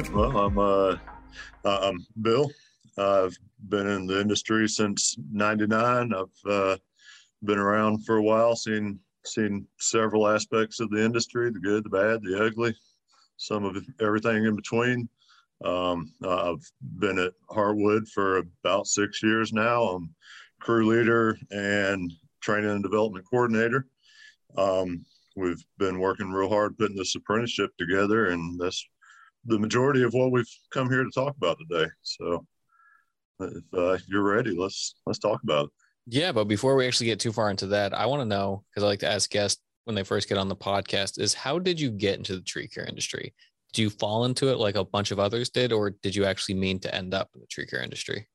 right. Well, I'm uh, uh, I'm Bill. I've been in the industry since '99. I've uh, been around for a while, seen seen several aspects of the industry: the good, the bad, the ugly, some of everything in between. Um, I've been at Heartwood for about six years now. I'm crew leader and training and development coordinator. Um, we've been working real hard putting this apprenticeship together, and that's the majority of what we've come here to talk about today. So, if uh, you're ready, let's let's talk about it. Yeah, but before we actually get too far into that, I want to know because I like to ask guests when they first get on the podcast is how did you get into the tree care industry? Do you fall into it like a bunch of others did, or did you actually mean to end up in the tree care industry?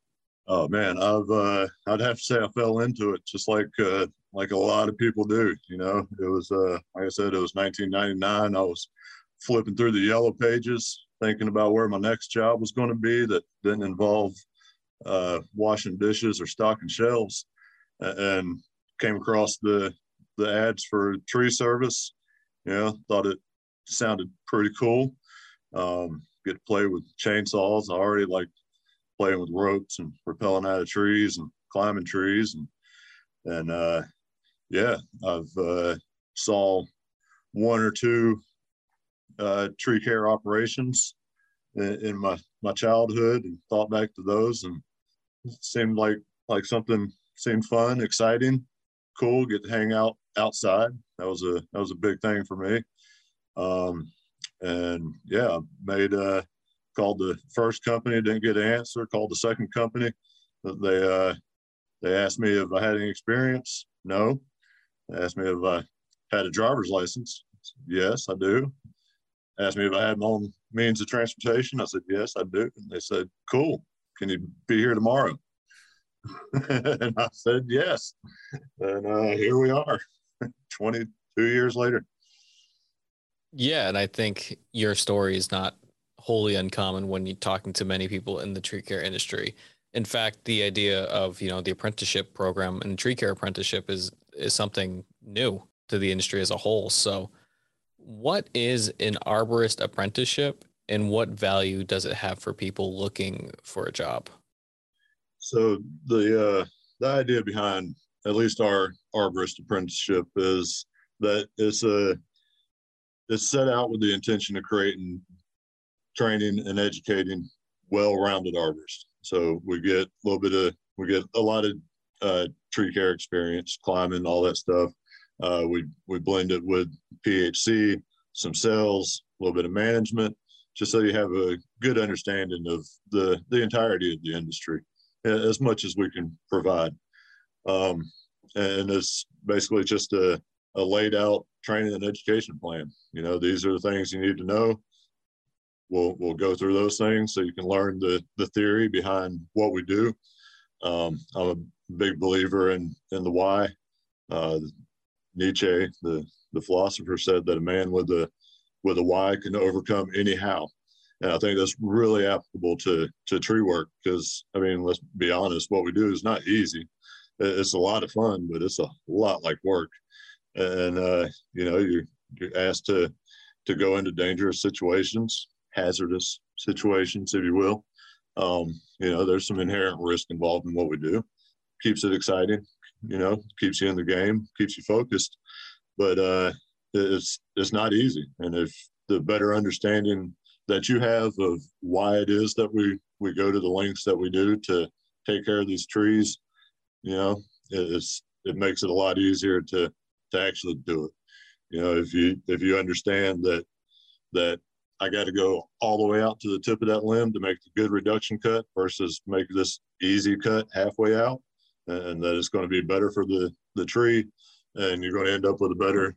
Oh man, I've uh, I'd have to say I fell into it just like uh, like a lot of people do. You know, it was uh, like I said, it was 1999. I was flipping through the yellow pages, thinking about where my next job was going to be that didn't involve uh, washing dishes or stocking shelves, and came across the the ads for tree service. You know, thought it sounded pretty cool. Um, get to play with chainsaws. I already like playing with ropes and rappelling out of trees and climbing trees and and uh, yeah, I've uh, saw one or two uh, tree care operations in, in, my my childhood and thought back to those and seemed like like something seemed fun, exciting, cool. Get to hang out outside. That was a that was a big thing for me. Um, and yeah, made uh, called the first company, didn't get an answer. Called the second company. They uh, they asked me if I had any experience. No. They asked me if I had a driver's license. Yes, I do. Asked me if I had my own means of transportation. I said yes, I do. And they said, "Cool. Can you be here tomorrow?" and I said yes. And uh, here we are, 22 years later. Yeah, and I think your story is not wholly uncommon when you're talking to many people in the tree care industry. In fact, the idea of you know the apprenticeship program and tree care apprenticeship is is something new to the industry as a whole. So, what is an arborist apprenticeship, and what value does it have for people looking for a job? So the uh, the idea behind at least our arborist apprenticeship is that it's a it's set out with the intention of creating training and educating well-rounded arborists. So we get a little bit of we get a lot of uh, tree care experience, climbing, all that stuff. Uh, we we blend it with PHC, some sales, a little bit of management, just so you have a good understanding of the the entirety of the industry, as much as we can provide. Um, and it's basically just a, a laid out training and education plan. You know, these are the things you need to know. We'll we'll go through those things so you can learn the the theory behind what we do. Um, I'm a big believer in in the why. Uh, Nietzsche, the the philosopher, said that a man with a with a why can overcome any how, and I think that's really applicable to to tree work because I mean, let's be honest, what we do is not easy. It's a lot of fun, but it's a lot like work and uh, you know you're you're asked to to go into dangerous situations, hazardous situations, if you will. Um, you know, there's some inherent risk involved in what we do. Keeps it exciting, you know, keeps you in the game, keeps you focused. But uh, it's it's not easy. And if the better understanding that you have of why it is that we we go to the lengths that we do to take care of these trees, you know, it's it makes it a lot easier to to actually do it. You know, if you if you understand that that I got to go all the way out to the tip of that limb to make the good reduction cut versus make this easy cut halfway out, and that it's going to be better for the the tree, and you're going to end up with a better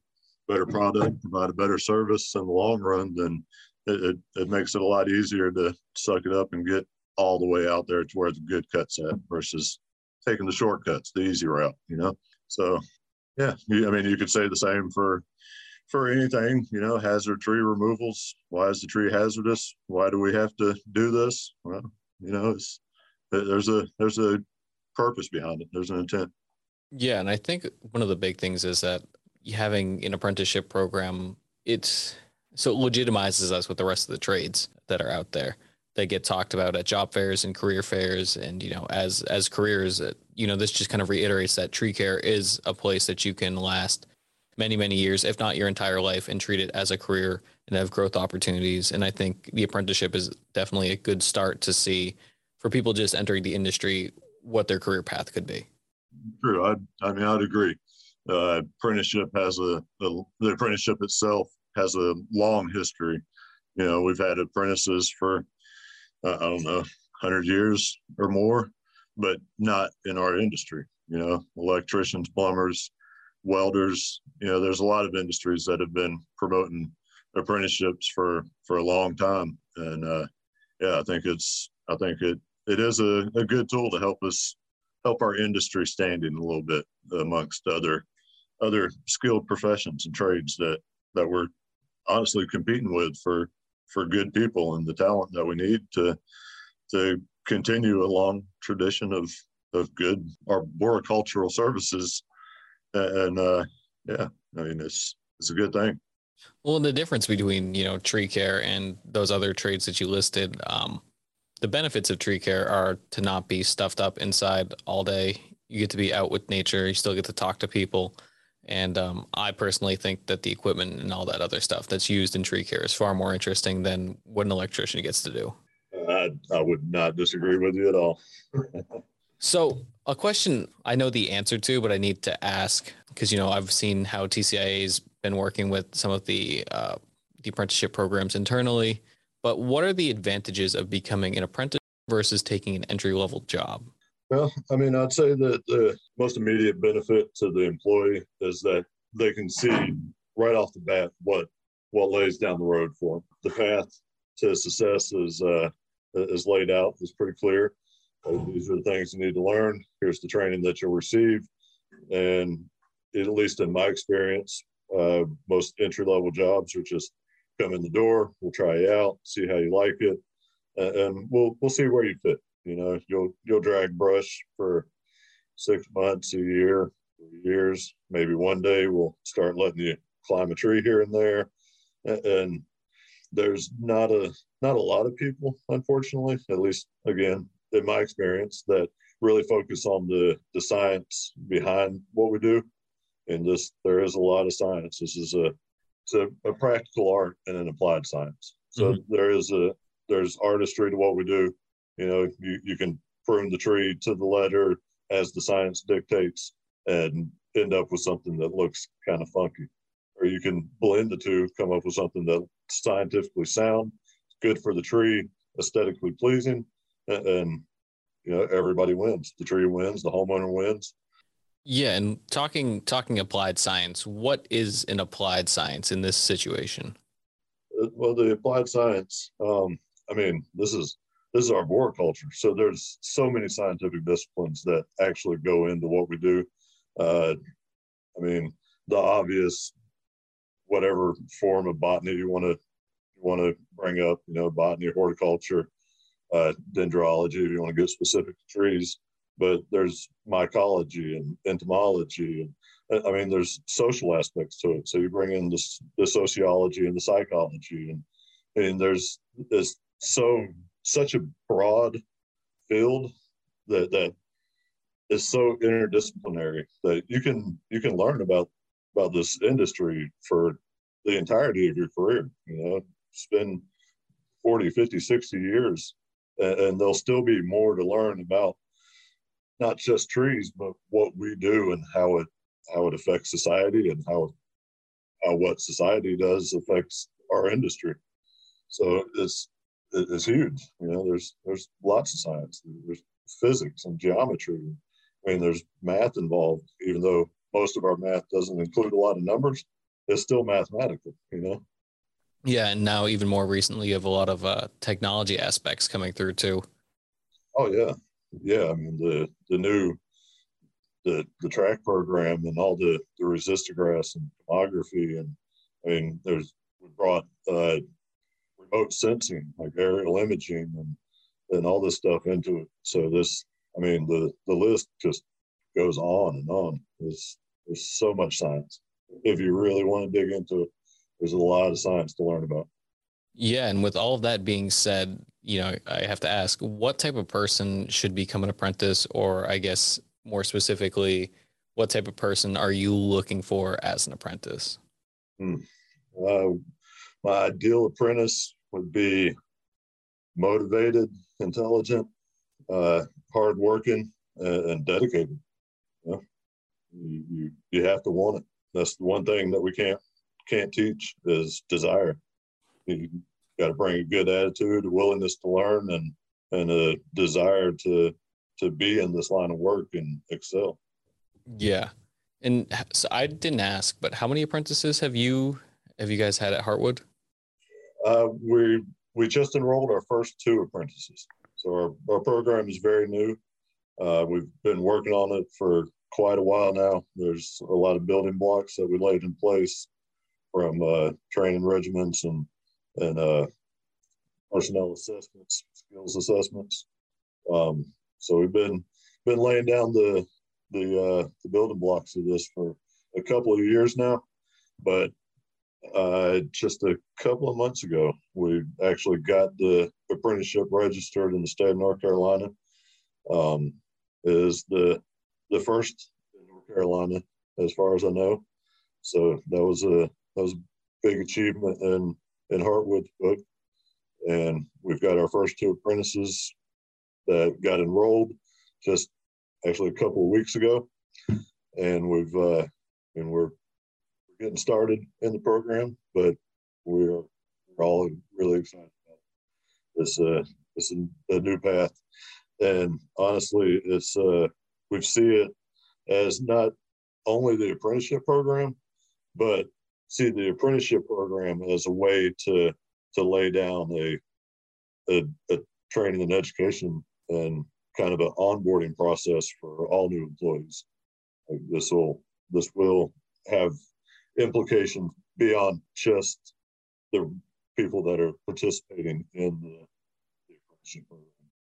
better product, provide a better service in the long run, then it, it, it makes it a lot easier to suck it up and get all the way out there to where the good cuts at versus taking the shortcuts, the easy route, you know? So yeah, I mean, you could say the same for for anything. You know, hazard tree removals. Why is the tree hazardous? Why do we have to do this? Well, you know, it's there's a there's a purpose behind it. There's an intent. Yeah, and I think one of the big things is that having an apprenticeship program, it's so it legitimizes us with the rest of the trades. that are out there that get talked about at job fairs and career fairs and you know as as careers uh, you know this just kind of reiterates that tree care is a place that you can last many many years if not your entire life and treat it as a career and have growth opportunities and i think the apprenticeship is definitely a good start to see for people just entering the industry what their career path could be true i, I mean i'd agree uh, apprenticeship has a, a the apprenticeship itself has a long history you know we've had apprentices for uh, I don't know, 100 years or more, but not in our industry. You know, electricians, plumbers, welders. You know, there's a lot of industries that have been promoting apprenticeships for for a long time, and uh, yeah, I think it's I think it it is a, a good tool to help us help our industry standing a little bit amongst other other skilled professions and trades that that we're honestly competing with for for good people and the talent that we need to to continue a long tradition of of good arboricultural services and uh yeah i mean it's it's a good thing. Well the difference between you know tree care and those other trades that you listed um the benefits of tree care are to not be stuffed up inside all day you get to be out with nature you still get to talk to people and um, I personally think that the equipment and all that other stuff that's used in tree care is far more interesting than what an electrician gets to do. I, I would not disagree with you at all. so, a question I know the answer to, but I need to ask because you know I've seen how TCIA's been working with some of the uh, the apprenticeship programs internally. But what are the advantages of becoming an apprentice versus taking an entry level job? Well, I mean, I'd say that the most immediate benefit to the employee is that they can see right off the bat what what lays down the road for them. The path to success is uh, is laid out. is pretty clear. Uh, these are the things you need to learn. Here's the training that you'll receive, and at least in my experience, uh, most entry level jobs are just come in the door. We'll try you out, see how you like it, uh, and we'll we'll see where you fit. You know, you'll you'll drag brush for six months, a year, years. Maybe one day we'll start letting you climb a tree here and there. And there's not a not a lot of people, unfortunately, at least again in my experience, that really focus on the the science behind what we do. And this there is a lot of science. This is a it's a, a practical art and an applied science. So mm-hmm. there is a there's artistry to what we do you know, you, you can prune the tree to the letter as the science dictates and end up with something that looks kind of funky. Or you can blend the two, come up with something that's scientifically sound, good for the tree, aesthetically pleasing, and, and you know everybody wins. The tree wins, the homeowner wins. Yeah, and talking talking applied science, what is an applied science in this situation? Uh, well, the applied science, um, I mean, this is this is arboriculture. So there's so many scientific disciplines that actually go into what we do. Uh, I mean, the obvious, whatever form of botany you want to want to bring up, you know, botany, horticulture, uh, dendrology, if you want to get specific to trees. But there's mycology and entomology, and I mean, there's social aspects to it. So you bring in the, sociology and the psychology, and and there's this so such a broad field that that is so interdisciplinary that you can you can learn about about this industry for the entirety of your career you know spend 40 50 60 years and, and there'll still be more to learn about not just trees but what we do and how it how it affects society and how how what society does affects our industry so it's it's huge. You know, there's there's lots of science. There's physics and geometry. I mean, there's math involved, even though most of our math doesn't include a lot of numbers. It's still mathematical, you know. Yeah, and now even more recently, you have a lot of uh, technology aspects coming through too. Oh yeah, yeah. I mean the the new the the TRAQ program and all the the resistographs and tomography and I mean there's we brought uh, remote sensing, like aerial imaging and, and all this stuff into it. So this, I mean, the, the list just goes on and on. There's, there's so much science. If you really want to dig into it, there's a lot of science to learn about. Yeah, and with all of that being said, you know, I have to ask, what type of person should become an apprentice, or I guess more specifically, what type of person are you looking for as an apprentice? Hmm. Uh, my ideal apprentice would be motivated, intelligent, uh, hardworking, and, and dedicated. You, you, you, have to want it. That's the one thing that we can't can't teach is desire. Got to bring a good attitude, a willingness to learn, and and a desire to to be in this line of work and excel. Yeah. And so I didn't ask, but how many apprentices have you have you guys had at Heartwood? Uh, we we just enrolled our first two apprentices. So our, our program is very new. Uh, we've been working on it for quite a while now. There's a lot of building blocks that we laid in place from uh, training regiments and and uh, personnel assessments, skills assessments. Um, so we've been been laying down the the uh, the building blocks of this for a couple of years now, but uh, just a couple of months ago, we actually got the apprenticeship registered in the state of North Carolina. Um, is the the first in North Carolina, as far as I know. So that was a that was a big achievement in in Heartwood's book, and we've got our first two apprentices that got enrolled just actually a couple of weeks ago, and we've uh, and we're getting started in the program, but we're we're all really excited about this uh, this a new path, and honestly, it's uh, we see it as not only the apprenticeship program, but see the apprenticeship program as a way to to lay down a a, a training and education and kind of an onboarding process for all new employees. Like this will this will have implications beyond just the people that are participating in the, the apprenticeship program.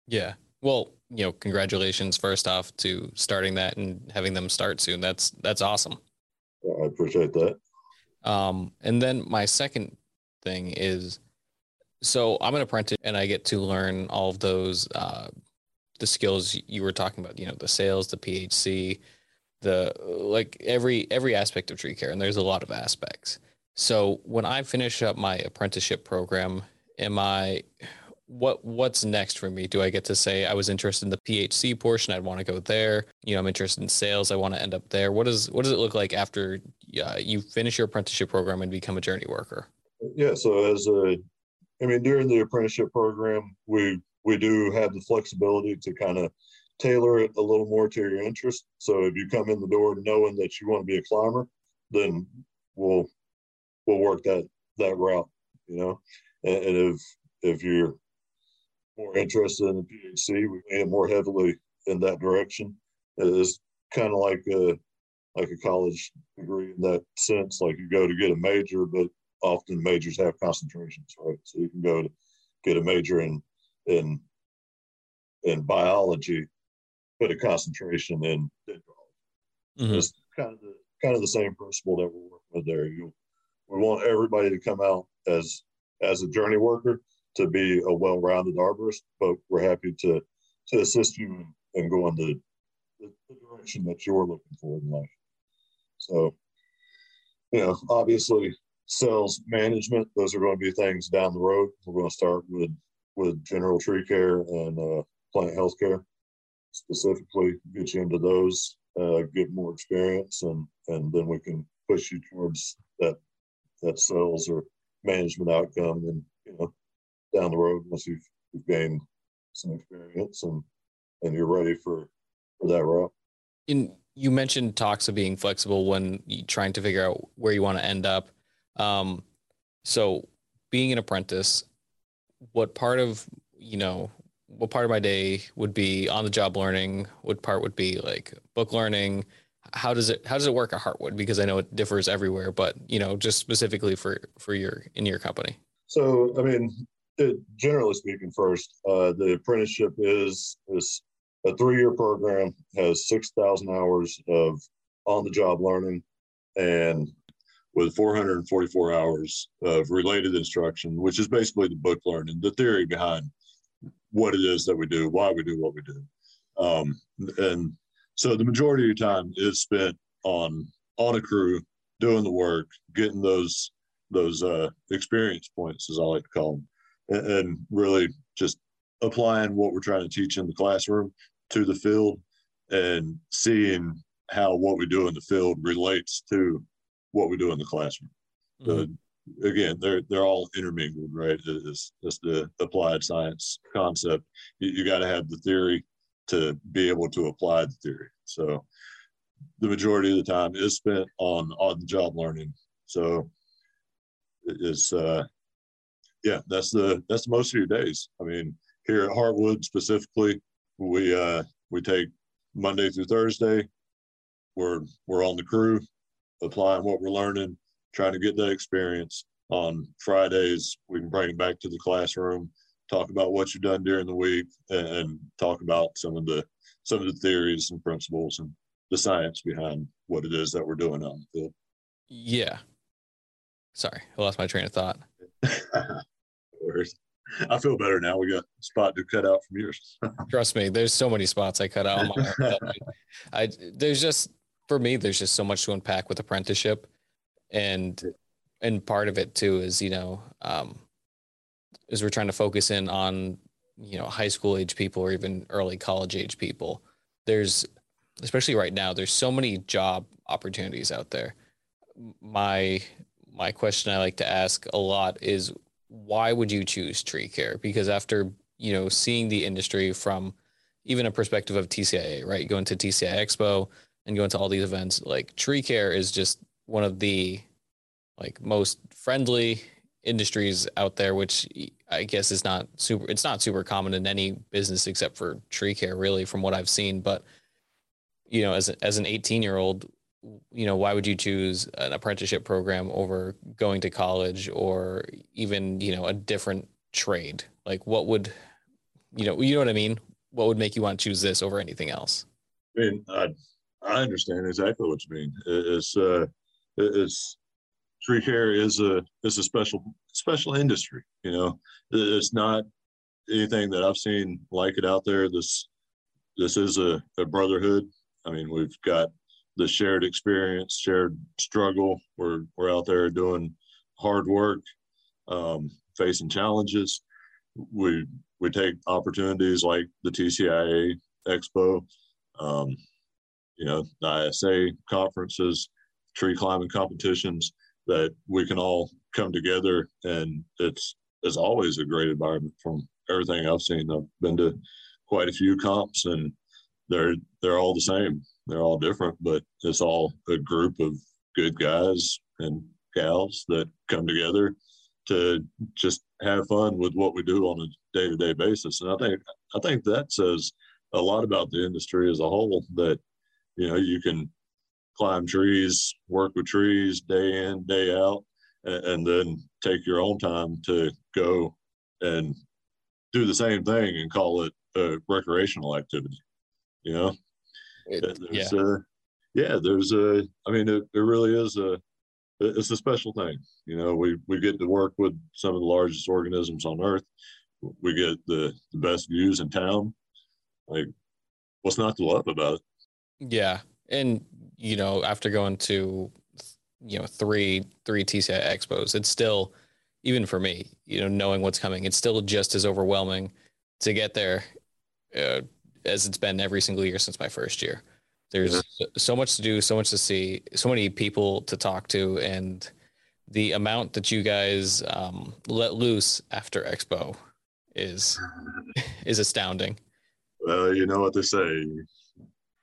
Yeah. Well, you know, congratulations first off to starting that and having them start soon. That's that's awesome. I appreciate that. Um, and then my second thing is so I'm an apprentice and I get to learn all of those uh, the skills you were talking about, you know, the sales, the PHC, the like every every aspect of tree care and there's a lot of aspects. So when I finish up my apprenticeship program, am I what what's next for me? Do I get to say I was interested in the PHC portion? I'd want to go there. You know, I'm interested in sales. I want to end up there. What does what does it look like after uh, you finish your apprenticeship program and become a journey worker? Yeah. So as a, I mean, during the apprenticeship program, we we do have the flexibility to kind of tailor it a little more to your interest. So if you come in the door knowing that you want to be a climber, then we'll we'll work that that route. You know, and, and if if you're more interested in the PHC, we lean more heavily in that direction. It's kind of like a like a college degree in that sense. Like you go to get a major, but often majors have concentrations, right? So you can go to get a major in in in biology, put a concentration in Mm-hmm. It's kind of the kind of the same principle that we're working with there. You, we want everybody to come out as as a journey worker to be a well-rounded arborist, but we're happy to to assist you and go in the, the, the direction that you're looking for in life. So, you know, obviously sales management, those are going to be things down the road. We're going to start with with general tree care and uh, plant health care specifically, get you into those, uh, get more experience, and and then we can push you towards that that sales or management outcome, and you know, down the road once you've, you've gained some experience and and you're ready for for that route. In you mentioned talks of being flexible when trying to figure out where you want to end up. Um, so being an apprentice, what part of you know what part of my day would be on the job learning what part would be like book learning how does it how does it work at heartwood because i know it differs everywhere but you know just specifically for for your in your company so i mean generally speaking first uh, the apprenticeship is is a three-year program has 6000 hours of on the job learning and with 444 hours of related instruction, which is basically the book learning, the theory behind what it is that we do, why we do what we do. Um, and so the majority of your time is spent on on a crew doing the work, getting those those uh, experience points, as I like to call them, and, and really just applying what we're trying to teach in the classroom to the field and seeing how what we do in the field relates to what we do in the classroom. Mm-hmm. Again, they're they're all intermingled, right? It's, it's the applied science concept. You, you got to have the theory to be able to apply the theory. So the majority of the time is spent on on the job learning. So it's uh yeah, that's the that's most of your days. I mean, here at Heartwood specifically, we uh we take Monday through Thursday. We're we're on the crew, applying what we're learning, trying to get that experience. On Fridays, we can bring it back to the classroom, talk about what you've done during the week, and, and talk about some of the some of the theories and principles and the science behind what it is that we're doing on the field. Yeah. Sorry, I lost my train of thought. I feel better now. We got a spot to cut out from yours. Trust me, there's so many spots I cut out. My, I there's just for me, there's just so much to unpack with apprenticeship, and and part of it too is you know um, is we're trying to focus in on you know high school age people or even early college age people. There's especially right now, there's so many job opportunities out there. My my question I like to ask a lot is why would you choose tree care? Because after you know seeing the industry from even a perspective of TCIA, right? Going to TCI Expo and going to all these events, like tree care is just one of the like most friendly industries out there, which I guess is not super. It's not super common in any business except for tree care, really, from what I've seen. But you know, as as an 18 year old, you know, why would you choose an apprenticeship program over going to college or even, you know, a different trade? Like what would, you know, you know what I mean? What would make you want to choose this over anything else? I mean, I, I understand exactly what you mean. It's, uh, it's tree care is a, is a special, special industry, you know, it's not anything that I've seen like it out there. This, this is a, a brotherhood. I mean, we've got the shared experience, shared struggle. We're we're out there doing hard work, um, facing challenges. We we take opportunities like the TCIA Expo, um, you know, the ISA conferences, tree climbing competitions that we can all come together, and it's it's always a great environment from everything I've seen. I've been to quite a few comps, and they're they're all the same they're all different, but it's all a group of good guys and gals that come together to just have fun with what we do on a day-to-day basis. And I think I think that says a lot about the industry as a whole that you know you can climb trees, work with trees day in, day out, and, and then take your own time to go and do the same thing and call it a recreational activity. You know, it, yeah. Uh, yeah, there's a, I mean, it, it really is a, it's a special thing. You know, we, we get to work with some of the largest organisms on earth. We get the, the best views in town. Like, what's not to love about it? Yeah. And, you know, after going to, you know, three, three TCI expos, it's still, even for me, you know, knowing what's coming, it's still just as overwhelming to get there uh, as it's been every single year since my first year. There's yeah. so much to do, so much to see, so many people to talk to, and the amount that you guys um, let loose after Expo is is astounding. Well, you know what they say: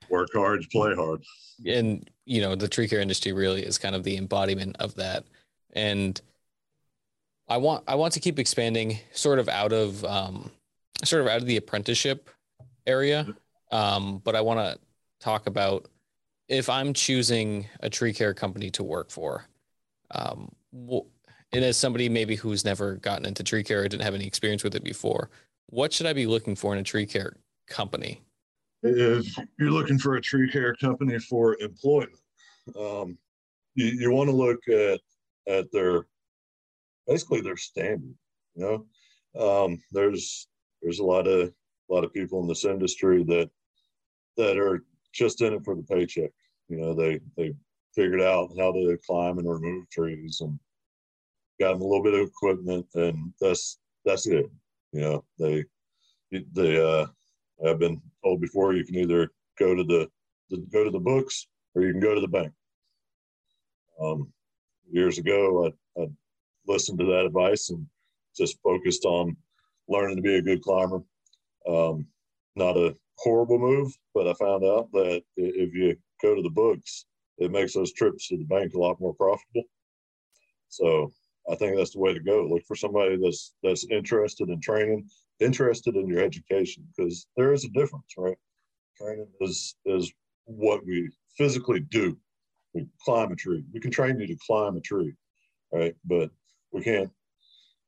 work hard, play hard. And you know, the tree care industry really is kind of the embodiment of that. And I want I want to keep expanding, sort of out of um, sort of out of the apprenticeship area. Um, but I want to talk about if I'm choosing a tree care company to work for, um, and as somebody maybe who's never gotten into tree care or didn't have any experience with it before, what should I be looking for in a tree care company? If you're looking for a tree care company for employment, um, you, you want to look at at their basically their standard. You know, um, there's there's a lot of a lot of people in this industry that that are just in it for the paycheck. You know, they they figured out how to climb and remove trees and got them a little bit of equipment, and that's that's it. You know, they they uh, I've been told before you can either go to the, the go to the books or you can go to the bank. Um, years ago, I, I listened to that advice and just focused on learning to be a good climber. Um, not a horrible move, but I found out that if you go to the books, it makes those trips to the bank a lot more profitable. So I think that's the way to go. Look for somebody that's that's interested in training, interested in your education, because there is a difference, right? Training is is what we physically do. We climb a tree. We can train you to climb a tree, right? But we can't.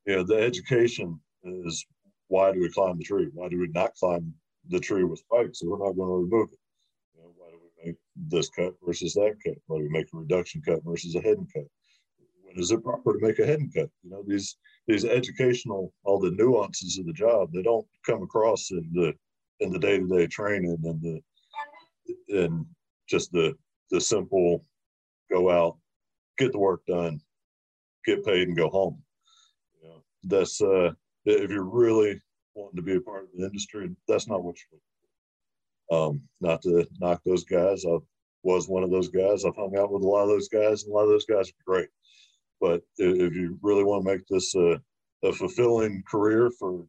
You know, the education is why do we climb the tree? Why do we not climb the tree with spikes? So we're not going to remove it. You know, why do we make this cut versus that cut? Why do we make a reduction cut versus a heading cut? When is it proper to make a heading cut? You know, these these educational, all the nuances of the job, they don't come across in the in the day to day training and the and just the the simple go out, get the work done, get paid, and go home. You know, that's uh, if you're really wanting to be a part of the industry, that's not what you're looking for. Um, not to knock those guys. I was one of those guys. I've hung out with a lot of those guys, and a lot of those guys are great. But if you really want to make this a, a fulfilling career for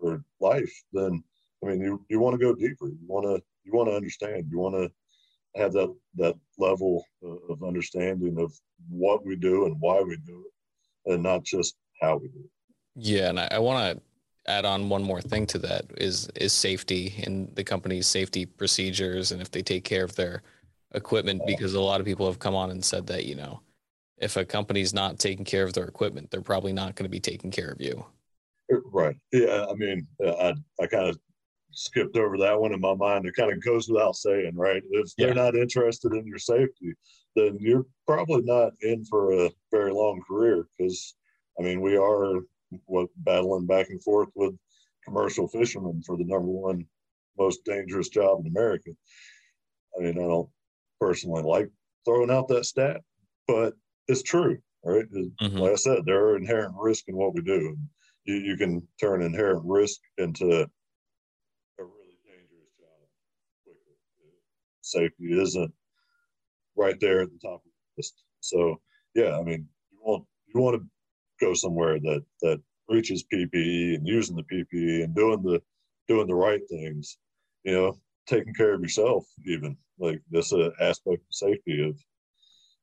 for life, then I mean, you, you want to go deeper. You want to you want to understand. You want to have that that level of understanding of what we do and why we do it, and not just how we do it. Yeah, and I, I want to add on one more thing to that is is safety and the company's safety procedures and if they take care of their equipment because a lot of people have come on and said that you know if a company's not taking care of their equipment they're probably not going to be taking care of you uh, right yeah i mean uh, i i kind of skipped over that one in my mind. It kind of goes without saying, right? If they're not interested in your safety, then you're probably not in for a very long career because, I mean, we are what battling back and forth with commercial fishermen for the number one most dangerous job in America. I mean, I don't personally like throwing out that stat, but it's true, right? Mm-hmm. Like I said, there are inherent risk in what we do. You, you can turn inherent risk into a really dangerous job quickly. safety isn't right there at the top of the list. So yeah, I mean, you want you want to go somewhere that that reaches PPE and using the PPE and doing the doing the right things. You know, taking care of yourself. Even like this uh, aspect of safety of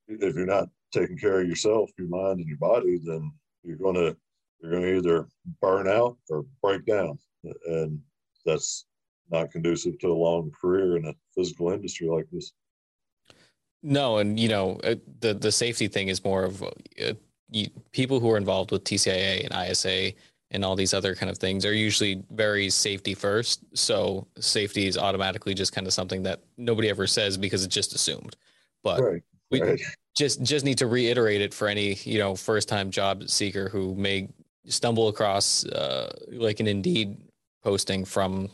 if you're not taking care of yourself, your mind and your body, then you're gonna you're gonna either burn out or break down, and that's not conducive to a long career in a physical industry like this. No, and you know the the safety thing is more of you, people who are involved with TCIA and ISA and all these other kind of things are usually very safety first. So safety is automatically just kind of something that nobody ever says because it's just assumed. But right, we right. just just need to reiterate it for any you know first time job seeker who may stumble across uh, like an Indeed posting from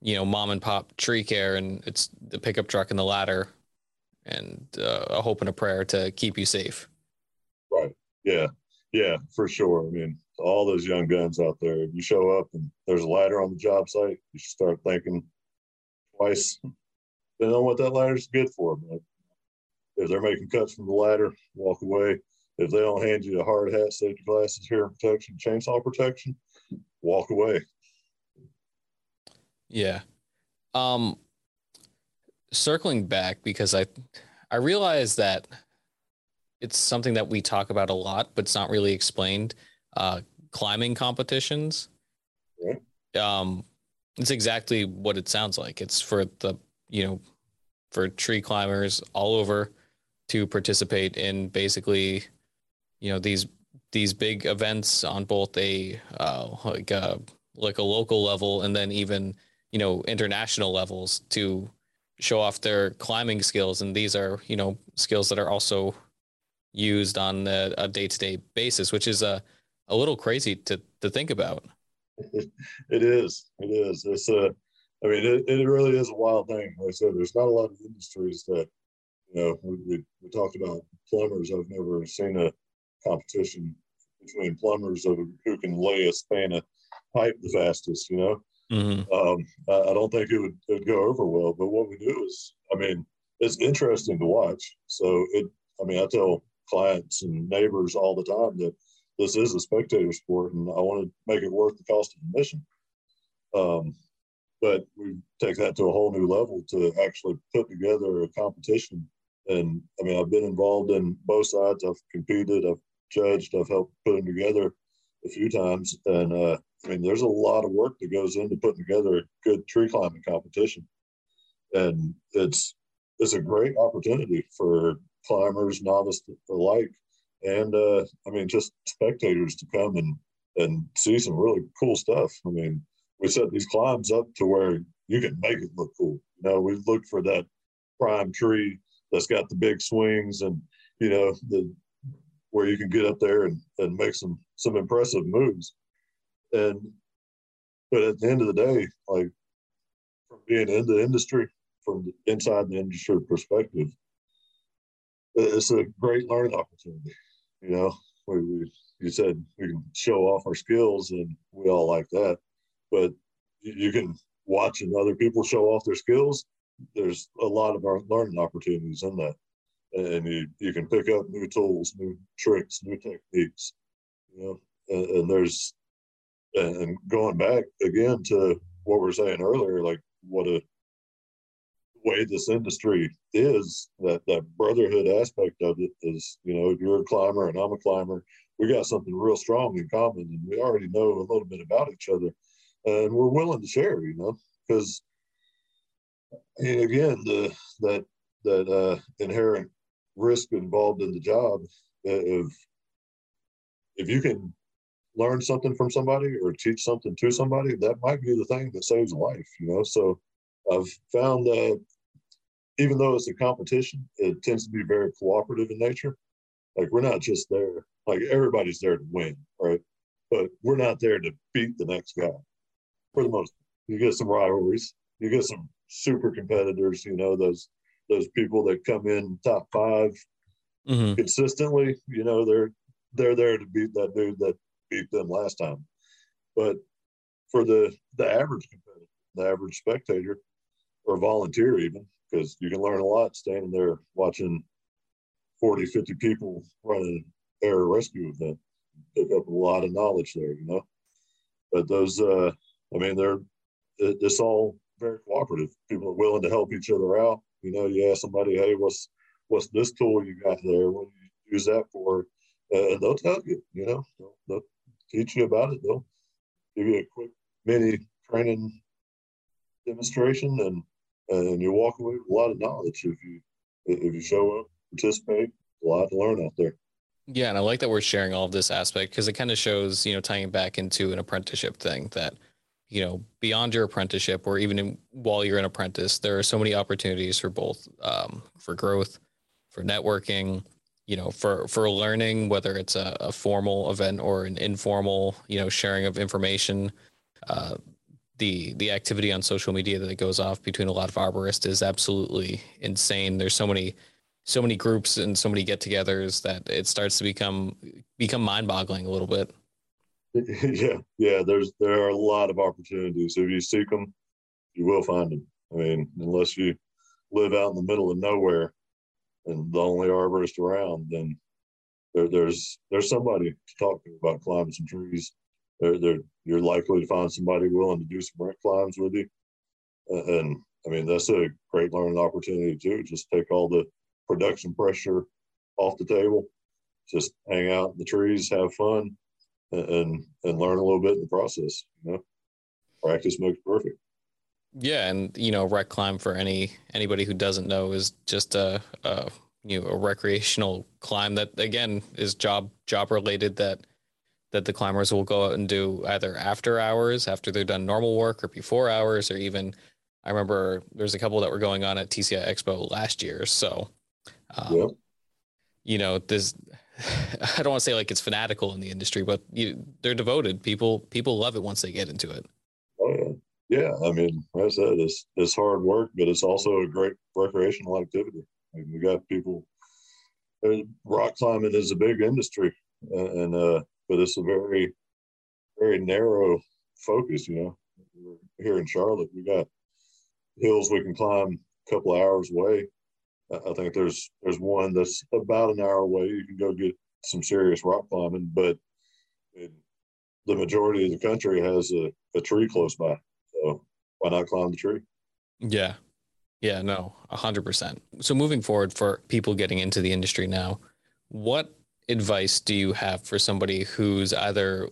you know, mom and pop tree care and it's the pickup truck and the ladder and uh, a hope and a prayer to keep you safe. Yeah. Yeah, for sure. I mean, all those young guns out there, if you show up and there's a ladder on the job site, you should start thinking twice. Depending on what that ladder's good for. But if they're making cuts from the ladder, walk away. If they don't hand you a hard hat, safety glasses, hearing protection, chainsaw protection, walk away. Yeah. Um circling back because I I realize that it's something that we talk about a lot, but it's not really explained. Uh climbing competitions. Yeah. Um it's exactly what it sounds like. It's for the you know for tree climbers all over to participate in basically you know these these big events on both a uh, like a like a local level and then even you know international levels to show off their climbing skills and these are you know skills that are also used on a, a day-to-day basis, which is a, a little crazy to, to think about. It is. It is. It's a, I mean, it, it really is a wild thing. Like I said, there's not a lot of industries that, you know, we, we, we talked about plumbers. I've never seen a competition between plumbers of who can lay a span of pipe the fastest, you know. Mm-hmm. Um, I, I, don't think it would, it would go over well, but what we do is, I mean, it's interesting to watch. So it, I mean, I tell clients and neighbors all the time that this is a spectator sport, and I want to make it worth the cost of admission. Um, but we take that to a whole new level to actually put together a competition. And I mean, I've been involved in both sides. I've competed, I've judged, I've helped put them together a few times. And uh, I mean, there's a lot of work that goes into putting together a good tree climbing competition. And it's it's a great opportunity for climbers, novice alike, and uh, I mean, just spectators to come and and see some really cool stuff. I mean, we set these climbs up to where you can make it look cool. You know, we look for that prime tree that's got the big swings and you know the where you can get up there and, and make some some impressive moves. And but at the end of the day, like from being in the industry, from the inside the industry perspective, it's a great learning opportunity. You know, we, we you said we can show off our skills and we all like that, but you can watch and other people show off their skills. There's a lot of our learning opportunities in that, and you you can pick up new tools, new tricks, new techniques. You know, and, and there's and going back again to what we are saying earlier, like what a way this industry is, that that brotherhood aspect of it is, you know, if you're a climber and I'm a climber. We got something real strong in common, and we already know a little bit about each other, and we're willing to share. You know, because and again, the that that uh, inherent risk involved in the job if if you can learn something from somebody or teach something to somebody, that might be the thing that saves a life, you know. So I've found that even though it's a competition, it tends to be very cooperative in nature. Like we're not just there, like everybody's there to win, right? But we're not there to beat the next guy for the most. You get some rivalries, you get some super competitors, you know, those those people that come in top 5 mm-hmm. consistently, you know, they're they're there to beat that dude that beat them last time. But for the the average competitor, the average spectator or volunteer even, because you can learn a lot standing there watching 40, 50 people an air rescue event. Pick up a lot of knowledge there, you know. But those, uh, I mean, they're it, it's all very cooperative. People are willing to help each other out. You know, you ask somebody, "Hey, what's what's this tool you got there? What do you use that for?" Uh, and they'll tell you. You know, they'll, they'll teach you about it. They'll give you a quick mini training demonstration, and and you walk away with a lot of knowledge if you if you show up, participate. A lot to learn out there. Yeah, and I like that we're sharing all of this aspect because it kind of shows, you know, tying it back into an apprenticeship thing that, you know, beyond your apprenticeship or even in, while you're an apprentice, there are so many opportunities for both um, for growth, for networking, you know, for for learning, whether it's a, a formal event or an informal, you know, sharing of information. Uh, the the activity on social media that goes off between a lot of arborists is absolutely insane. There's so many so many groups and so many get-togethers that it starts to become become mind-boggling a little bit. Yeah, yeah. There's there are a lot of opportunities. If you seek them, you will find them. I mean, unless you live out in the middle of nowhere and the only arborist around, then there, there's there's somebody to talk to about climbing some trees they're, they're, you're likely to find somebody willing to do some rec climbs with you. And I mean, that's a great learning opportunity too. Just take all the production pressure off the table, just hang out in the trees, have fun, and and learn a little bit in the process. You know, practice makes perfect. Yeah, and you know, rec climb for any anybody who doesn't know is just a, a you know a recreational climb that again is job job related that that the climbers will go out and do either after hours, after they're done normal work, or before hours, or even I remember there's a couple that were going on at TCI Expo last year. So, um, you know, there's I don't want to say like it's fanatical in the industry, but you, they're devoted. People people love it once they get into it. Oh yeah. Yeah, I mean, like I said, it's it's hard work, but it's also a great recreational activity. I mean, we got people. Rock climbing is a big industry, and uh, but it's a very, very narrow focus. You know, here in Charlotte, we got hills we can climb a couple hours away. I think there's there's one that's about an hour away. You can go get some serious rock climbing, but it, the majority of the country has a, a tree close by. So why not climb the tree? Yeah. Yeah, no, a hundred percent. So moving forward for people getting into the industry now, what advice do you have for somebody who's either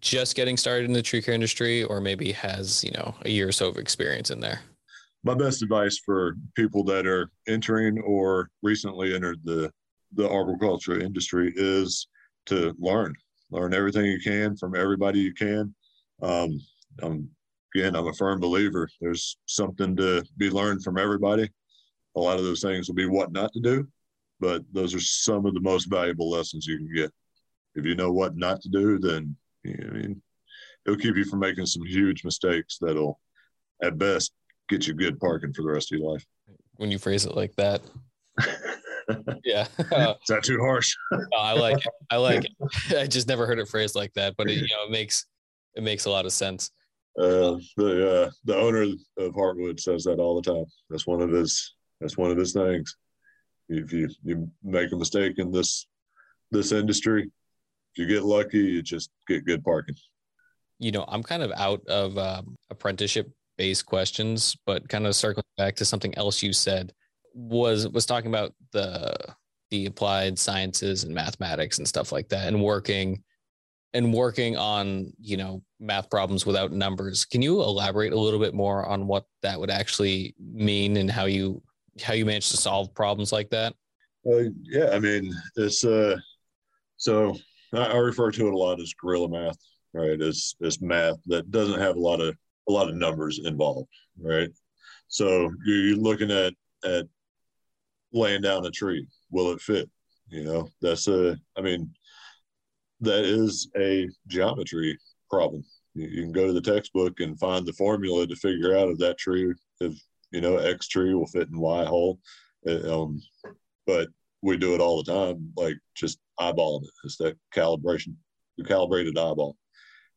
just getting started in the tree care industry or maybe has, you know, a year or so of experience in there? My best advice for people that are entering or recently entered the the arboriculture industry is to learn, learn everything you can from everybody you can. Um, I'm again, I'm a firm believer. There's something to be learned from everybody. A lot of those things will be what not to do, but those are some of the most valuable lessons you can get. If you know what not to do, then you know, I mean, it'll keep you from making some huge mistakes that'll, at best, get you good parking for the rest of your life. When you phrase it like that. yeah. Is that too harsh? no, I like it. I like it. I just never heard it phrased like that, but it, you know, it makes it makes a lot of sense. Uh, the uh, the owner of Heartwood says that all the time. That's one of his that's one of his things. If you you make a mistake in this this industry, if you get lucky, you just get good parking. You know, I'm kind of out of um, apprenticeship based questions, but kind of circling back to something else you said was was talking about the the applied sciences and mathematics and stuff like that, and working and working on you know math problems without numbers can you elaborate a little bit more on what that would actually mean and how you how you manage to solve problems like that? Uh, yeah i mean it's uh so I, I refer to it a lot as guerrilla math right? It's it's math that doesn't have a lot of a lot of numbers involved right? So you're looking at at laying down a tree. Will it fit? You know that's a i mean that is a geometry problem. You, you, can go to the textbook and find the formula to figure out if that tree, if you know X tree will fit in Y hole. Um, but we do it all the time, like just eyeballing it. It's that calibration, the calibrated eyeball.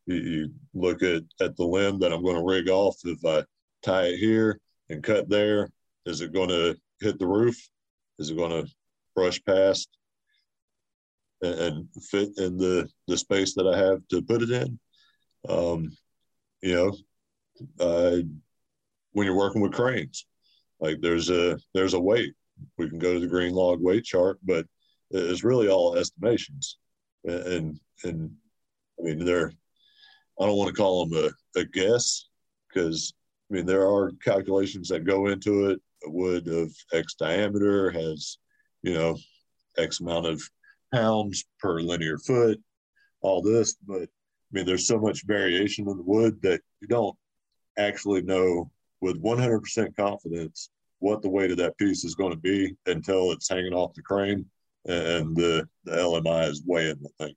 You, you look at at the limb that I'm going to rig off. If I tie it here and cut there, is it going to hit the roof? Is it going to brush past and fit in the the space that I have to put it in. Um, you know, uh, when you're working with cranes, like there's a there's a weight. We can go to the green log weight chart, but it's really all estimations. And and I mean they're I don't want to call them a, a guess because I mean there are calculations that go into it. A wood of X diameter has, you know, X amount of pounds per linear foot, all this. But I mean, there's so much variation in the wood that you don't actually know with 100% confidence what the weight of that piece is going to be until it's hanging off the crane and the, the LMI is weighing the thing.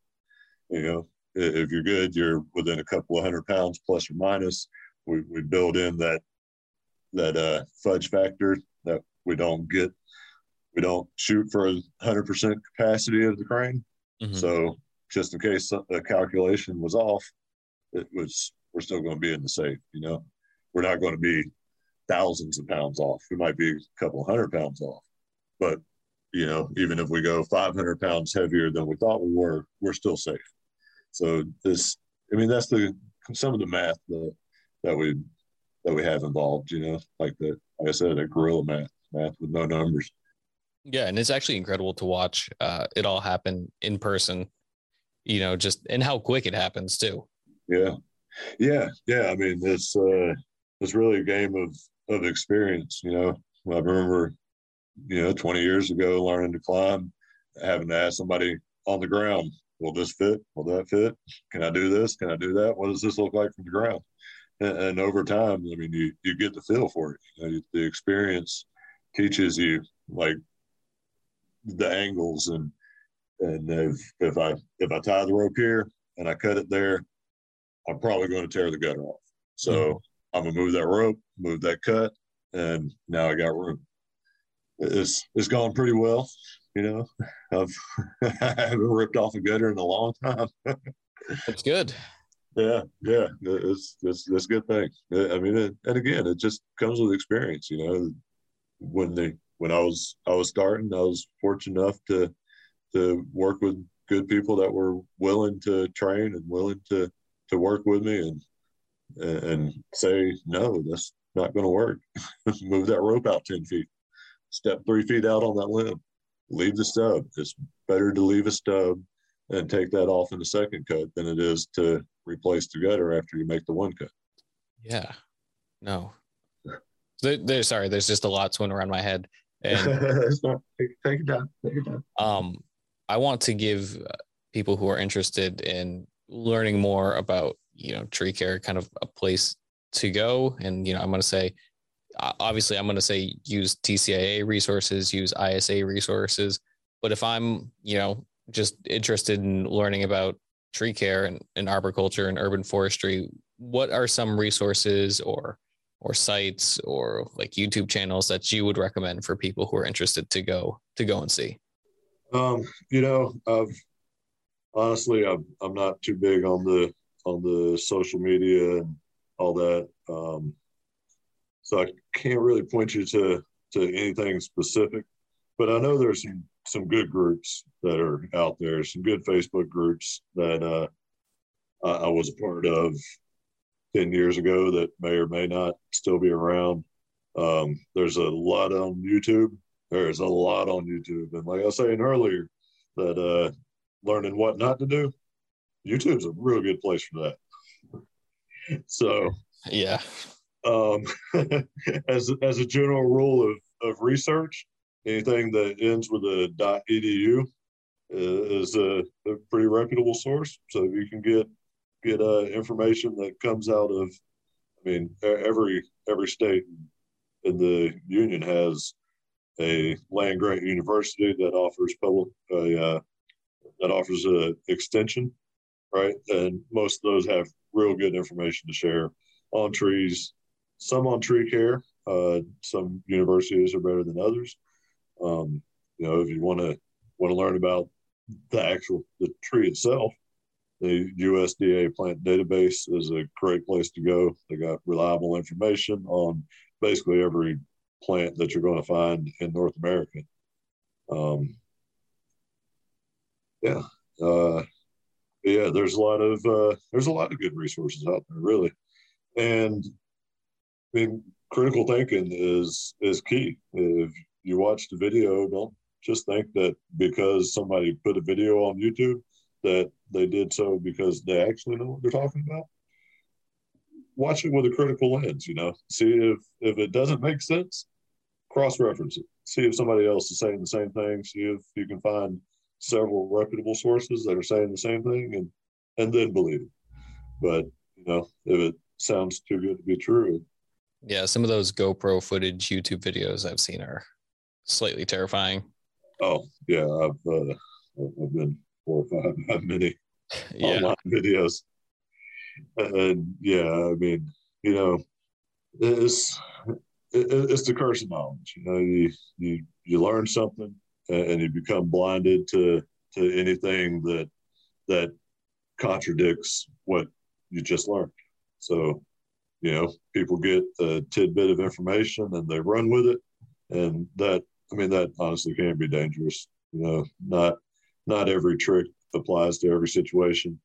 You know, if you're good, you're within a couple of hundred pounds plus or minus. We, we build in that that uh, fudge factor that we don't get we don't shoot for a hundred percent capacity of the crane. Mm-hmm. So just in case the calculation was off, it was we're still going to be in the safe. You know, we're not going to be thousands of pounds off. We might be a couple hundred pounds off, but you know, even if we go 500 pounds heavier than we thought we were, we're still safe. So this, I mean, that's the some of the math that that we that we have involved. You know, like the like I said, a guerrilla math, math with no numbers. Yeah, and it's actually incredible to watch uh, it all happen in person. You know, just and how quick it happens too. Yeah, yeah, yeah. I mean, it's uh, it's really a game of of experience. You know, I remember, you know, 20 years ago, learning to climb, having to ask somebody on the ground, "Will this fit? Will that fit? Can I do this? Can I do that? What does this look like from the ground?" And, and over time, I mean, you you get the feel for it. You know, the experience teaches you like the angles and and if if I if I tie the rope here and I cut it there, I'm probably going to tear the gutter off. So mm-hmm. I'm gonna move that rope, move that cut, and now I got room. It's it's gone pretty well. You know, I've I haven't ripped off a gutter in a long time. That's good. Yeah, yeah, it's it's it's a good thing. I mean, it, and again, it just comes with experience. You know, when they when I was I was starting, I was fortunate enough to to work with good people that were willing to train and willing to to work with me and and say no, that's not going to work. Move that rope out ten feet, step three feet out on that limb, leave the stub. It's better to leave a stub and take that off in the second cut than it is to replace the gutter after you make the one cut. Yeah, no. There, there, sorry, there's just a lot swimming around my head. And not, take, take it down. Take it down. Um, I want to give people who are interested in learning more about you know tree care kind of a place to go. And you know i'm going to say obviously i'm going to say use tcia resources use isa resources. But if i'm you know just interested in learning about tree care and, and arboriculture and urban forestry what are some resources or or sites or like youtube channels that you would recommend for people who are interested to go to go and see? Um you know i've honestly i'm, I'm not too big on the on the social media and all that. Um, so I can't really point you to to anything specific, but I know there's some some good groups that are out there, some good Facebook groups that uh, I, I was a part of ten years ago that may or may not still be around. Um, there's a lot on YouTube. There's a lot on YouTube, and like I was saying earlier, that uh, learning what not to do YouTube's a real good place for that. So yeah. Um, as as a general rule of, of research, anything that ends with a .edu is a, a pretty reputable source. So you can get get uh, information that comes out of, I mean, every every state in the union has a land grant university that offers public uh, that offers a extension right? And most of those have real good information to share on trees, some on tree care. Uh, some universities are better than others. Um, you know, if you want to want to learn about the actual the tree itself, the USDA plant database is a great place to go. They got reliable information on basically every plant that you're going to find in North America. Um, yeah, uh, yeah, there's a lot of uh, there's a lot of good resources out there, really, and I mean, critical thinking is is key. If you watch the video, don't just think that because somebody put a video on YouTube that they did so because they actually know what they're talking about. Watch it with a critical lens, you know. See if if it doesn't make sense, cross reference it. See if somebody else is saying the same thing. See if you can find several reputable sources that are saying the same thing and and then believe it. But you know, if it sounds too good to be true. Yeah, some of those GoPro footage YouTube videos I've seen are slightly terrifying. Oh yeah, I've uh, I've been four or five have many yeah. online videos, and yeah, I mean, you know, it's it's the curse of knowledge. You know, you you you learn something Uh, and you become blinded to to anything that that contradicts what you just learned. So, you know, people get a tidbit of information and they run with it, and that I mean that honestly can be dangerous. You know, not not every trick applies to every situation.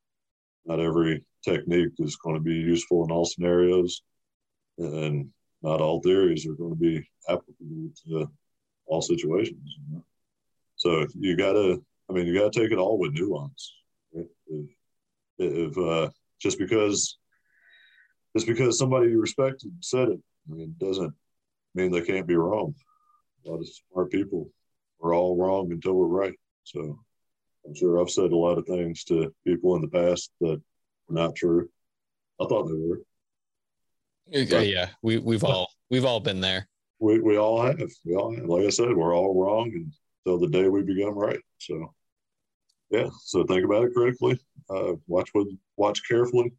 Not every technique is going to be useful in all scenarios, and not all theories are going to be applicable to all situations. You know? So you gotta, I mean, you gotta take it all with nuance. Right? If, if uh, just because just because somebody you respected said it, I mean, doesn't mean they can't be wrong. A lot of smart people are all wrong until we're right. So I'm sure I've said a lot of things to people in the past that were not true. I thought they were. But, yeah, we we've all we've all been there. We we all have. We all have. Like I said, we're all wrong, and till the day we become right. So, yeah. So think about it critically. Uh, watch what watch carefully.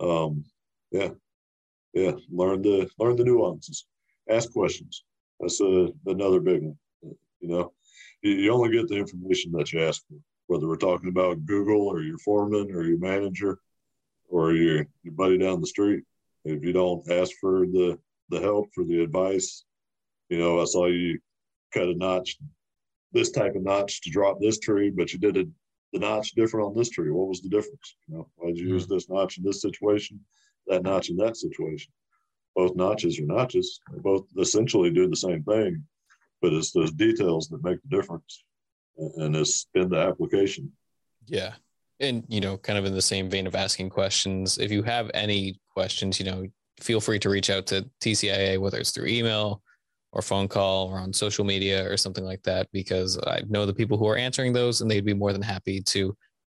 Um, yeah, yeah. Learn the learn the nuances. Ask questions. That's a, another big one. You know, you, you only get the information that you ask for. Whether we're talking about Google or your foreman or your manager or your your buddy down the street, if you don't ask for the the help for the advice, you know, I saw you cut a notch, this type of notch to drop this tree, but you did it the notch different on this tree. What was the difference? You know, why did you mm-hmm. use this notch in this situation, that notch in that situation? Both notches are notches. They both essentially do the same thing, but it's those details that make the difference, and it's in the application. Yeah, and you know, kind of in the same vein of asking questions. If you have any questions, you know, feel free to reach out to TCIA, whether it's through email or phone call or on social media or something like that, because I know the people who are answering those and they'd be more than happy to,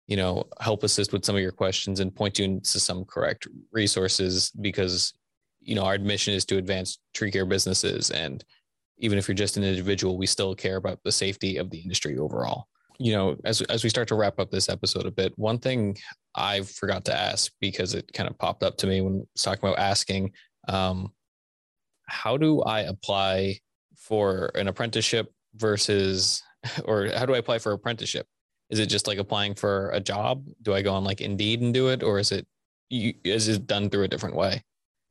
you know, help assist with some of your questions and point you into some correct resources because, you know, our mission is to advance tree care businesses. And even if you're just an individual, we still care about the safety of the industry overall. You know, as, as we start to wrap up this episode a bit, one thing I forgot to ask because it kind of popped up to me when I was talking about asking, um, how do I apply for an apprenticeship versus, or how do I apply for apprenticeship? Is it just like applying for a job? Do I go on like Indeed and do it, or is it is it done through a different way?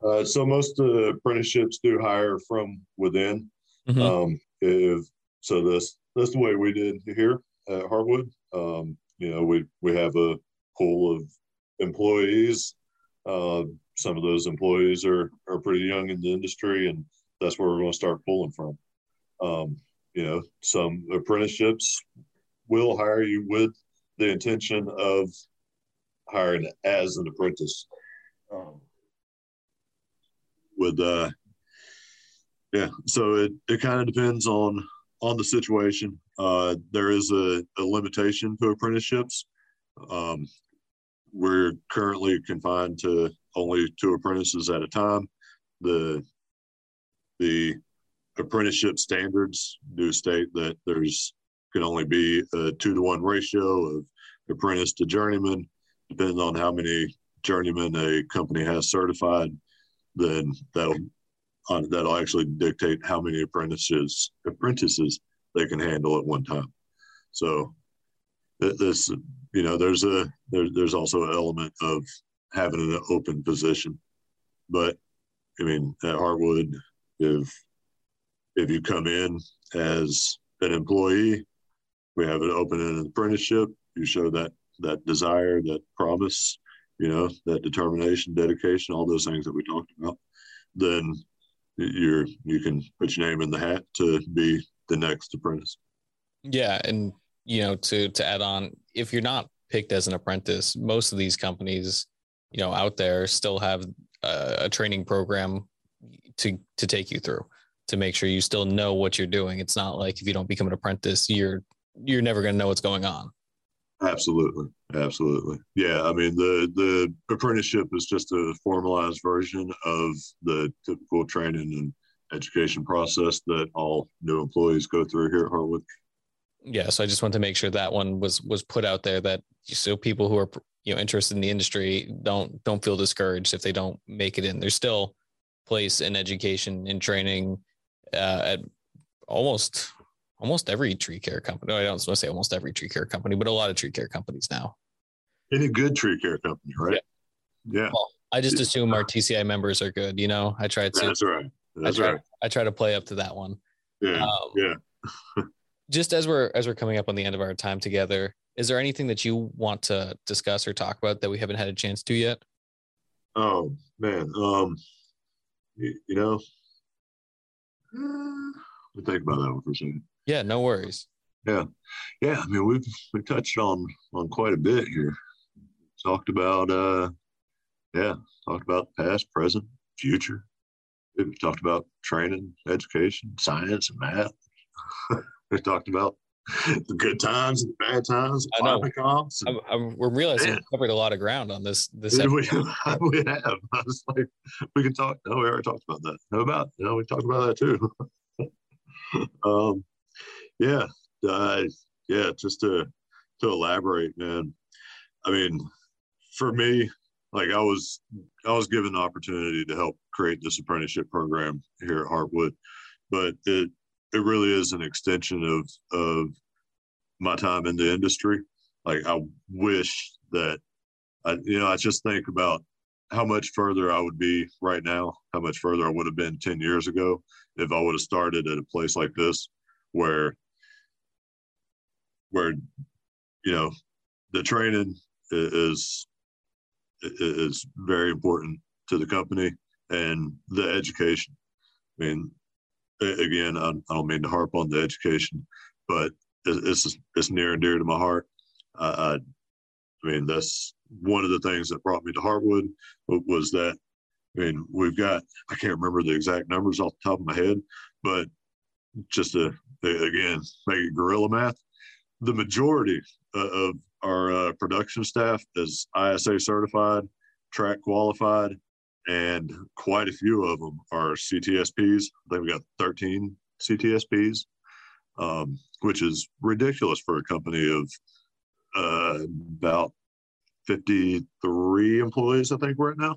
Uh, so most uh, apprenticeships do hire from within. Mm-hmm. Um, if so, this that's the way we did here at Heartwood. Um, you know, we we have a pool of employees. Uh, some of those employees are are pretty young in the industry, and that's where we're going to start pulling from. Um, you know, some apprenticeships will hire you with the intention of hiring as an apprentice. Um, with uh, yeah, so it it kind of depends on on the situation. Uh, there is a, a limitation to apprenticeships. Um, we're currently confined to only two apprentices at a time. The the apprenticeship standards do state that there's can only be a two to one ratio of apprentice to journeyman. Depending on how many journeymen a company has certified, then that'll uh, that'll actually dictate how many apprentices apprentices they can handle at one time. So this you know there's a there, there's also an element of having an open position. But i mean at Heartwood if if you come in as an employee we have an open an apprenticeship you show that that desire that promise you know that determination dedication all those things that we talked about then you're you can put your name in the hat to be the next apprentice. Yeah and you know to to add on if you're not picked as an apprentice most of these companies you know out there still have a, a training program to to take you through to make sure you still know what you're doing. It's not like if you don't become an apprentice you're you're never going to know what's going on. Absolutely. Absolutely. Yeah i mean the the apprenticeship is just a formalized version of the typical training and education process that all new employees go through here at Heartwood yeah so i just want to make sure that one was was put out there that so people who are you know interested in the industry don't don't feel discouraged if they don't make it in. There's still place in education and training uh, at almost almost every tree care company i don't want to say almost every tree care company but a lot of tree care companies now. Any good tree care company right? Yeah, yeah. Well, i just assume our tci members are good you know? I try to that's right. That's I try, right. I try to play up to that one. Yeah um, yeah. just as we're as we're coming up on the end of our time together, is there anything that you want to discuss or talk about that we haven't had a chance to yet? Oh man, um, you, you know, uh, think about that one for a second. Yeah, no worries. Yeah, yeah. I mean, we've we touched on on quite a bit here. Talked about, uh, yeah, talked about past, present, future. We've talked about training, education, science, and math. We talked about the good times and the bad times. I know. Comps and, I'm, I'm, we're realizing we covered a lot of ground on this. This we, we, have. I was like, we can talk. No, we already talked about that. How about? You know, we talked about that too. um, yeah. uh, yeah, just to to elaborate, man. I mean, for me, like I was I was given the opportunity to help create this apprenticeship program here at Heartwood, but it it really is an extension of of my time in the industry. Like I wish that I you know I just think about how much further I would be right now, how much further I would have been 10 years ago if I would have started at a place like this where where you know the training is is very important to the company and the education. I mean, again, I don't mean to harp on the education, but it's it's near and dear to my heart. I, I mean, that's one of the things that brought me to Heartwood was that. I mean, we've got I can't remember the exact numbers off the top of my head, but just to again make it guerrilla math, the majority of our uh, production staff is ISA certified, TRAQ qualified, and quite a few of them are CTSPs. I think we got 13 CTSPs, um, which is ridiculous for a company of uh, about 53 employees, I think, right now.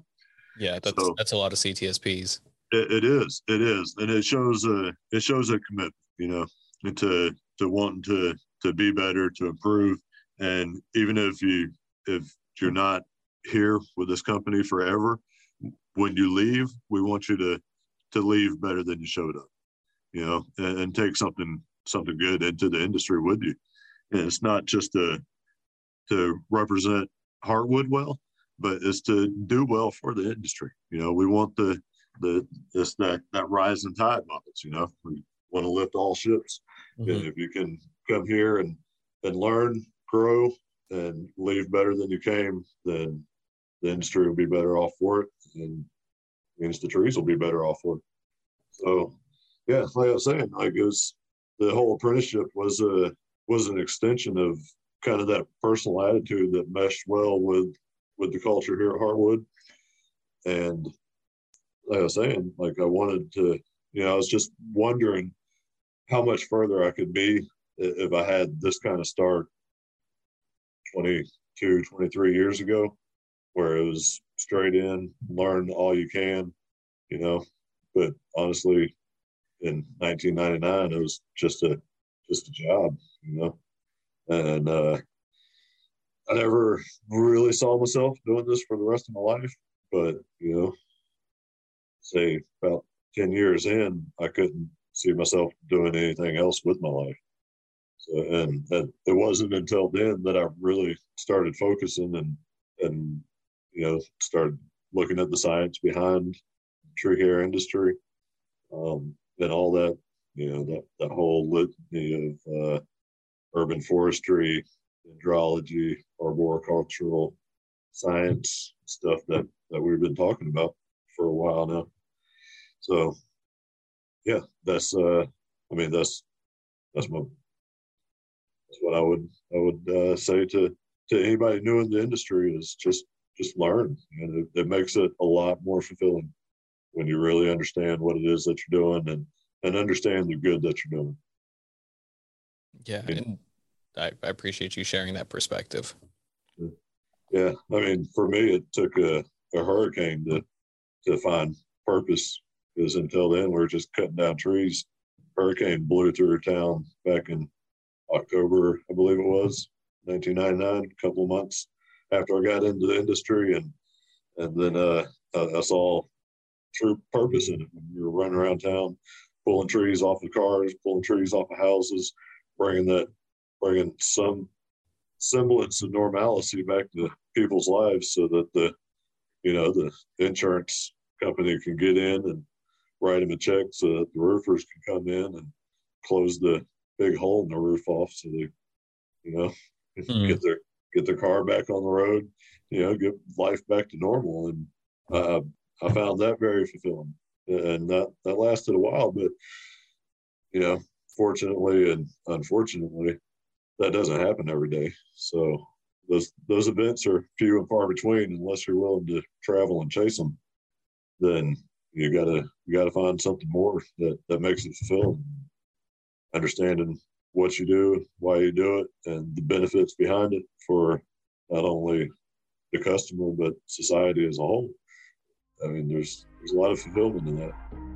Yeah, that's so, that's a lot of CTSPs. It, it is, it is, and it shows a it shows a commitment, you know, to to wanting to to be better, to improve, and even if you if you're not here with this company forever, when you leave, we want you to to leave better than you showed up, you know, and, and take something something good into the industry with you. And it's not just to to represent Heartwood well, but it's to do well for the industry. You know, we want the the this that that rising tide models. You know, we want to lift all ships. Mm-hmm. And if you can come here and and learn, grow, and leave better than you came, then the industry will be better off for it, and means the trees will be better off for it. So, yeah, like I was saying, I guess the whole apprenticeship was a was an extension of kind of that personal attitude that meshed well with with the culture here at Heartwood. And like I was saying, like I wanted to, you know, I was just wondering how much further I could be if I had this kind of start 22, 23 years ago, where it was straight in, learn all you can, you know. But honestly, in 1999, it was just a just a job, you know. And uh, I never really saw myself doing this for the rest of my life. But you know, say about 10 years in, I couldn't see myself doing anything else with my life. So, and it wasn't until then that I really started focusing and and you know started looking at the science behind tree care industry um, and all that you know that that whole litany of uh, urban forestry, dendrology, arboricultural science stuff that that we've been talking about for a while now. So yeah, that's uh I mean that's that's my that's what I would I would uh, say to to anybody new in the industry is just just learn and it, it makes it a lot more fulfilling when you really understand what it is that you're doing and and understand the good that you're doing. Yeah, and I, I appreciate you sharing that perspective. Yeah, I mean, for me, it took a, a hurricane to to find purpose because until then we are just cutting down trees. Hurricane blew through town back in October, I believe it was, 1999, a couple of months after I got into the industry, and and then uh, I, I saw true purpose in it. We were running around town, pulling trees off of cars, pulling trees off of houses, bringing that bringing some semblance of normalcy back to people's lives so that the you know the insurance company can get in and write them a check so that the roofers can come in and close the big hole in the roof off so they you know mm. get their get their car back on the road you know get life back to normal and uh, i found that very fulfilling and that that lasted a while but you know fortunately and unfortunately that doesn't happen every day. So those those events are few and far between unless you're willing to travel and chase them. Then you gotta you gotta find something more that that makes it fulfilling. Understanding what you do, why you do it, and the benefits behind it for not only the customer but society as a whole. I mean, there's there's a lot of fulfillment in that.